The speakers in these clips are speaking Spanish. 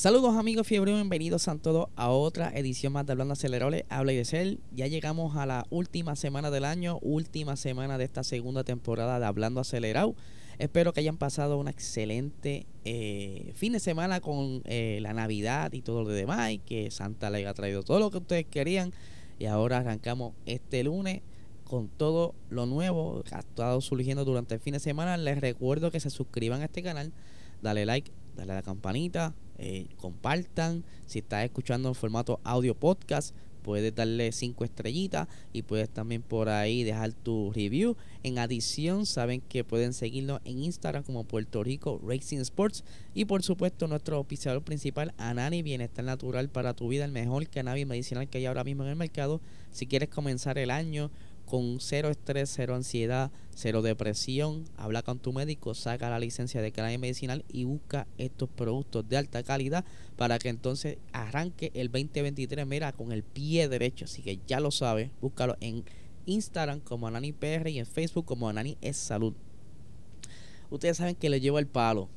Saludos amigos fiebre, bienvenidos a todos a otra edición más de Hablando Acelerable, Habla y de Ser. Ya llegamos a la última semana del año, última semana de esta segunda temporada de Hablando Acelerado. Espero que hayan pasado un excelente eh, fin de semana con eh, la Navidad y todo lo demás y que Santa le haya traído todo lo que ustedes querían. Y ahora arrancamos este lunes con todo lo nuevo que ha estado surgiendo durante el fin de semana. Les recuerdo que se suscriban a este canal, dale like, dale a la campanita, eh, compartan. Si estás escuchando en formato audio podcast, puedes darle cinco estrellitas y puedes también por ahí dejar tu review. En adición, saben que pueden seguirnos en Instagram como Puerto Rico Racing Sports y por supuesto nuestro oficiador principal Anani Bienestar Natural para tu vida, el mejor cannabis medicinal que hay ahora mismo en el mercado. Si quieres comenzar el año con cero estrés, cero ansiedad, cero depresión. Habla con tu médico, saca la licencia de cannabis medicinal y busca estos productos de alta calidad para que entonces arranque el 2023, mira, con el pie derecho. Así que ya lo sabes, búscalo en Instagram como Anani PR y en Facebook como Anani es Salud. Ustedes saben que le llevo el palo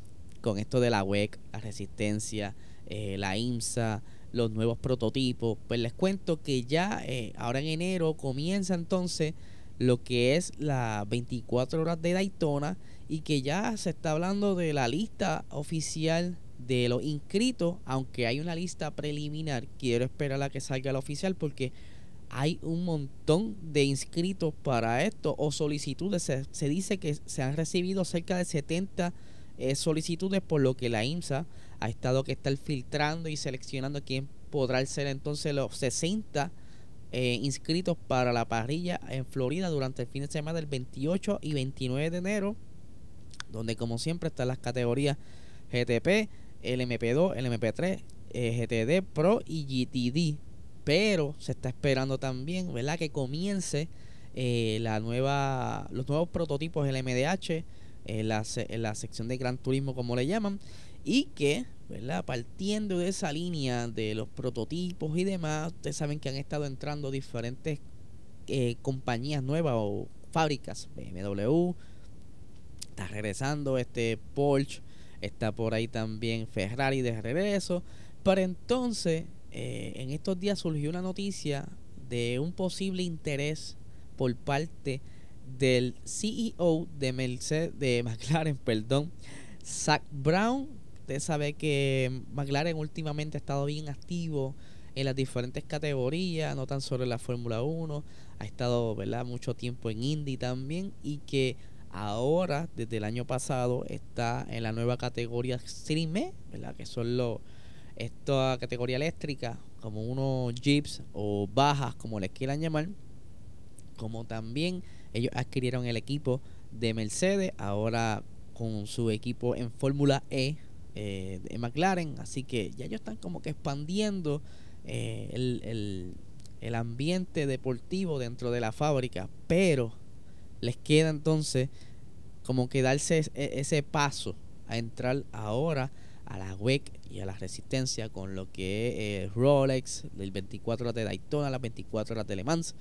con esto de la WEC, la resistencia, eh, la IMSA, los nuevos prototipos. Pues les cuento que ya eh, ahora en enero comienza entonces lo que es las 24 horas de Daytona y que ya se está hablando de la lista oficial de los inscritos, aunque hay una lista preliminar, quiero esperar a que salga la oficial porque hay un montón de inscritos para esto o solicitudes. Se, dice que se han recibido cerca de 70 eh, solicitudes, por lo que la IMSA ha estado que estar filtrando y seleccionando quién podrá ser entonces los 60 eh, inscritos para la parrilla en Florida durante el fin de semana del 28 y 29 de enero, donde como siempre están las categorías GTP, LMP2, LMP3, GTD Pro y GTD. Pero se está esperando también, ¿verdad? Que comience eh, la nueva, los nuevos prototipos LMDH, en la, en la sección de Gran Turismo como le llaman, y que, ¿verdad? Partiendo de esa línea de los prototipos y demás, ustedes saben que han estado entrando diferentes eh, compañías nuevas o fábricas. BMW, está regresando este Porsche, está por ahí también Ferrari de regreso. Pero entonces, eh, en estos días surgió una noticia de un posible interés por parte del CEO de Mercedes, de McLaren, perdón, Zach Brown, Usted sabe que McLaren últimamente ha estado bien activo en las diferentes categorías, no tan solo en la Fórmula 1, ha estado ¿verdad? mucho tiempo en Indy también y que ahora, desde el año pasado, está en la nueva categoría Stream E, ¿verdad? que son los esta categoría eléctrica, como unos Jeeps o bajas, como les quieran llamar, como también ellos adquirieron el equipo de Mercedes, ahora con su equipo en Fórmula E, eh, de McLaren. Así que ya ellos están como que expandiendo eh, el, el, ambiente deportivo dentro de la fábrica. Pero les queda entonces como que darse e, ese, paso a entrar ahora a la WEC y a la resistencia con lo que es eh, Rolex, del 24 horas de Daytona, las 24 horas de Le Mans.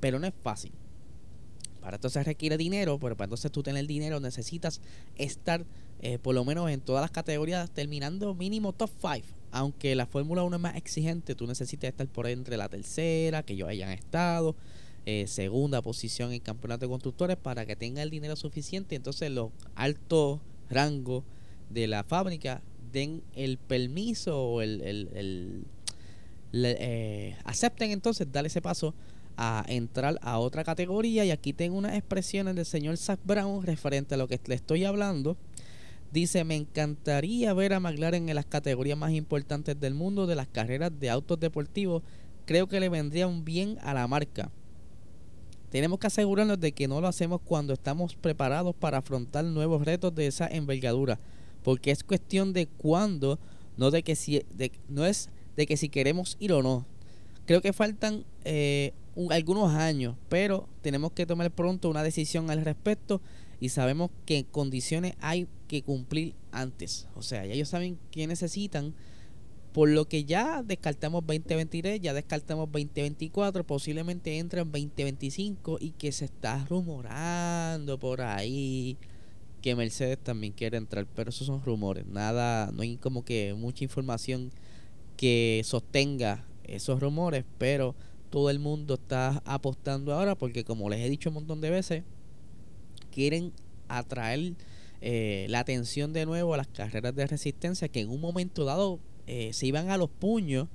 pero no es fácil. Para esto se requiere dinero, pero para entonces tú tener dinero necesitas estar eh, por lo menos en todas las categorías, terminando mínimo top 5. Aunque la Fórmula 1 es más exigente, tú necesitas estar por entre la tercera, que ellos hayan estado, eh, segunda posición en campeonato de constructores para que tenga el dinero suficiente. Entonces los altos rangos de la fábrica den el permiso o el, el, eh, acepten entonces dar ese paso a entrar a otra categoría y aquí tengo unas expresiones del señor Zach Brown referente a lo que le estoy hablando Dice, me encantaría ver a McLaren en las categorías más importantes del mundo de las carreras de autos deportivos. Creo que le vendría un bien a la marca. Tenemos que asegurarnos de que no lo hacemos cuando estamos preparados para afrontar nuevos retos de esa envergadura, porque es cuestión de cuándo No de que si, de, no es de que si queremos ir o no. Creo que faltan eh, algunos años, pero tenemos que tomar pronto una decisión al respecto y sabemos qué condiciones hay que cumplir antes. O sea, ya ellos saben qué necesitan. Por lo que ya descartamos 2023, ya descartamos 2024, posiblemente entra en 2025 y que se está rumorando por ahí que Mercedes también quiere entrar, pero esos son rumores, nada, no hay como que mucha información que sostenga esos rumores, pero todo el mundo está apostando ahora porque como les he dicho un montón de veces, quieren atraer eh, la atención de nuevo a las carreras de resistencia que en un momento dado eh, se iban a los puños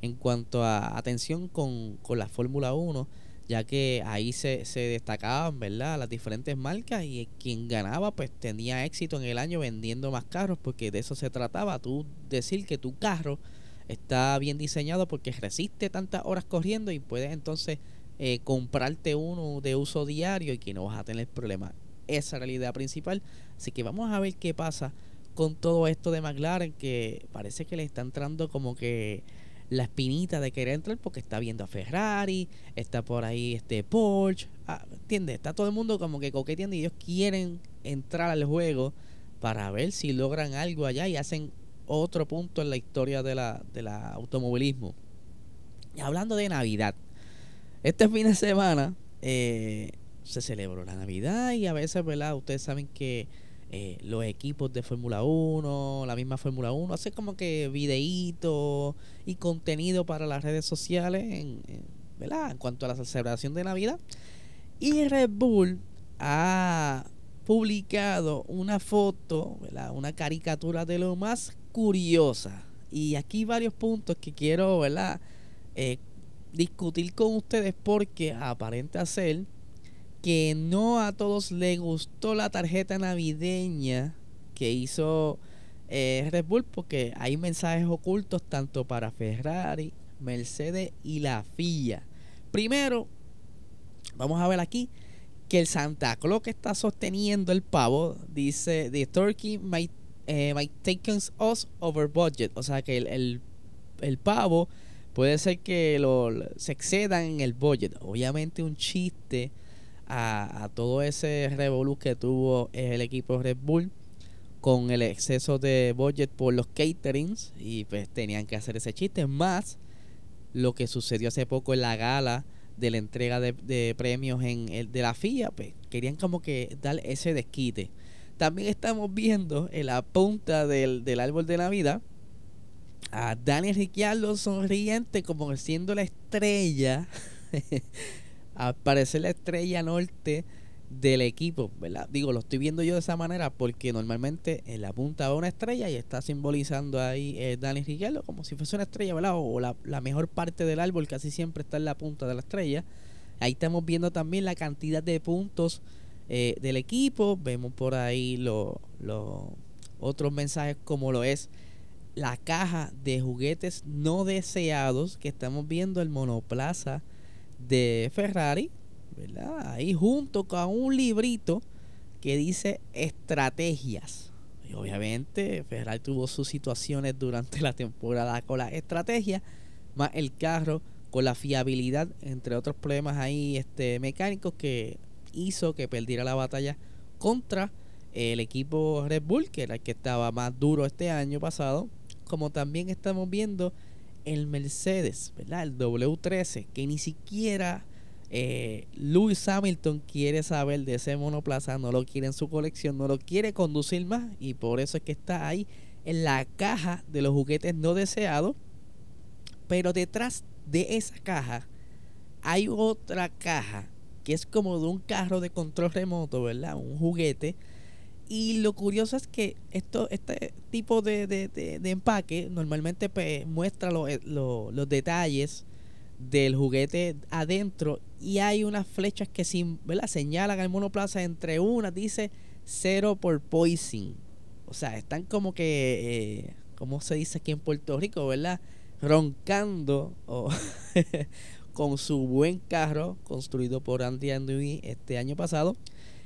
en cuanto a atención con, con la Fórmula 1, ya que ahí se, se destacaban ¿verdad? las diferentes marcas y quien ganaba pues tenía éxito en el año vendiendo más carros porque de eso se trataba, tú decir que tu carro está bien diseñado porque resiste tantas horas corriendo y puedes entonces eh, comprarte uno de uso diario y que no vas a tener problemas. Esa es la idea principal. Así que vamos a ver qué pasa con todo esto de McLaren que parece que le está entrando como que la espinita de querer entrar porque está viendo a Ferrari, está por ahí este Porsche, ah, ¿entiendes? Está todo el mundo como que coqueteando y ellos quieren entrar al juego para ver si logran algo allá y hacen otro punto en la historia de la, de la automovilismo. Y hablando de Navidad, este fin de semana eh, se celebró la Navidad y a veces, ¿verdad? Ustedes saben que eh, los equipos de Fórmula 1, la misma Fórmula 1, hacen como que videitos y contenido para las redes sociales, en, ¿verdad? En cuanto a la celebración de Navidad. Y Red Bull ha publicado una foto, ¿verdad? una caricatura de lo más curiosa. Y aquí varios puntos que quiero, ¿verdad? Eh, discutir con ustedes porque aparenta ser que no a todos les gustó la tarjeta navideña que hizo eh, Red Bull porque hay mensajes ocultos tanto para Ferrari, Mercedes y la FIA. Primero, vamos a ver aquí que el Santa Claus que está sosteniendo el pavo dice The Turkey might eh, might take us over budget. O sea que el, el, pavo puede ser que lo, se excedan en el budget. Obviamente un chiste a, a todo ese revolú que tuvo el equipo Red Bull con el exceso de budget por los caterings y pues tenían que hacer ese chiste más lo que sucedió hace poco en la gala de la entrega de, de premios en el de la FIA pues querían como que dar ese desquite también estamos viendo en la punta del, árbol de Navidad a Daniel Ricciardo sonriente como siendo la estrella, a parecer la estrella norte del equipo, ¿verdad? Digo, lo estoy viendo yo de esa manera porque normalmente en la punta va una estrella y está simbolizando ahí eh, Daniel Ricciardo como si fuese una estrella, ¿verdad? O la, la, mejor parte del árbol casi siempre está en la punta de la estrella. Ahí estamos viendo también la cantidad de puntos eh, del equipo. Vemos por ahí los otros mensajes como lo es la caja de juguetes no deseados que estamos viendo el monoplaza de Ferrari, ¿verdad? Ahí junto con un librito que dice estrategias. Y obviamente Ferrari tuvo sus situaciones durante la temporada con la estrategia, más el carro con la fiabilidad, entre otros problemas ahí este, mecánicos que hizo que perdiera la batalla contra el equipo Red Bull, que era el que estaba más duro este año pasado, como también estamos viendo el Mercedes, ¿verdad? El W13, que ni siquiera eh, Lewis Hamilton quiere saber de ese monoplaza, no lo quiere en su colección, no lo quiere conducir más y por eso es que está ahí en la caja de los juguetes no deseados. Pero detrás de esa caja hay otra caja que es como de un carro de control remoto, ¿verdad? Un juguete. Y lo curioso es que esto, este tipo de, de, empaque normalmente pues, muestra eh, los detalles del juguete adentro y hay unas flechas que sin, señalan al monoplaza entre unas dice cero por poison. O sea, están como que, eh, se dice aquí en Puerto Rico, ¿verdad? Roncando o con su buen carro construido por Andy Andrew este año pasado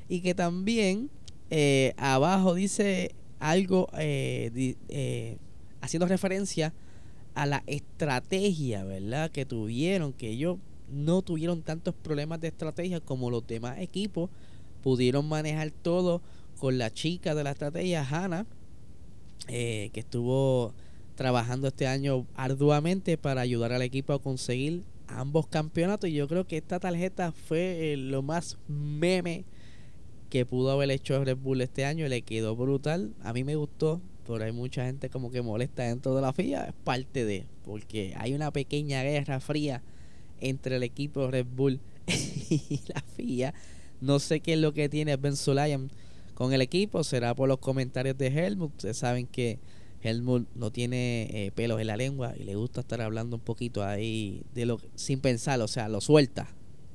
y que también eh, abajo dice algo eh, eh, haciendo referencia a la estrategia, ¿verdad? Que tuvieron, que ellos no tuvieron tantos problemas de estrategia como los demás equipos. Pudieron manejar todo con la chica de la estrategia, Hannah, que estuvo trabajando este año arduamente para ayudar al equipo a conseguir ambos campeonatos. Y yo creo que esta tarjeta fue eh, lo más meme que pudo haber hecho Red Bull este año. Le quedó brutal. A mí me gustó, pero hay mucha gente como que molesta dentro de la FIA. Es parte de, porque hay una pequeña guerra fría entre el equipo Red Bull y la FIA. No sé qué es lo que tiene Ben Solayan con el equipo. Será por los comentarios de Helmut. Ustedes saben que Helmut no tiene eh, pelos en la lengua y le gusta estar hablando un poquito ahí de lo sin pensar, o sea, lo suelta.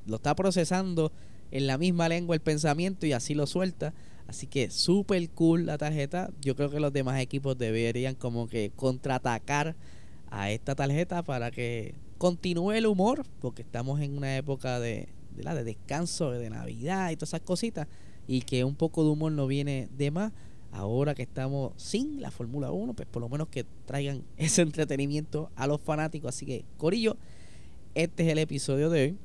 Lo está procesando en la misma lengua el pensamiento y así lo suelta. Así que súper cool la tarjeta. Yo creo que los demás equipos deberían como que contraatacar a esta tarjeta para que continúe el humor, porque estamos en una época de, de, de descanso, de Navidad y todas esas cositas, y que un poco de humor no viene de más ahora que estamos sin la Fórmula 1, pues por lo menos que traigan ese entretenimiento a los fanáticos. Así que, Corillo, este es el episodio de hoy.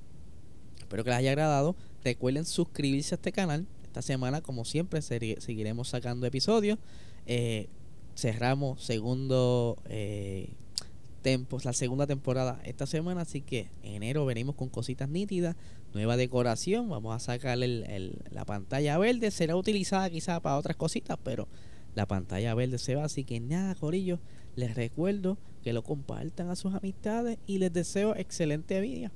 Espero que les haya agradado. Recuerden suscribirse a este canal. Esta semana, como siempre, seguiremos sacando episodios. Eh, cerramos segundo eh, la segunda temporada esta semana, así que en enero venimos con cositas nítidas, nueva decoración, vamos a sacar la pantalla verde, será utilizada quizá para otras cositas, pero la pantalla verde se va, así que nada, Corillo, les recuerdo que lo compartan a sus amistades y les deseo excelente vida.